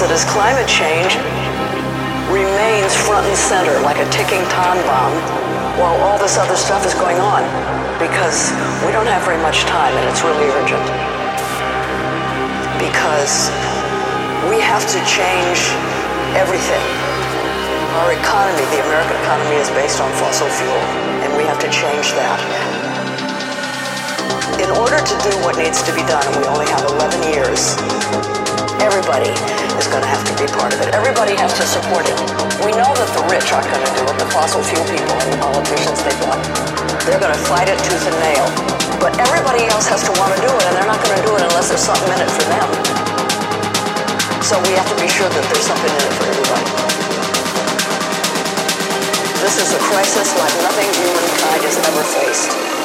that is climate change remains front and center like a ticking time bomb while all this other stuff is going on because we don't have very much time and it's really urgent. Because we have to change everything. Our economy, the American economy, is based on fossil fuel, and we have to change that. In order to do what needs to be done, and we only have 11 years, everybody is going to have to be part of it. Everybody has to support it. We know that the rich aren't going to do it, the fossil fuel people and the politicians they want. They're going to fight it tooth and nail. But everybody else has to want to do it, and they're not going to do it unless there's something in it for them. So we have to be sure that there's something in it for everybody. This is a crisis like nothing humankind has ever faced.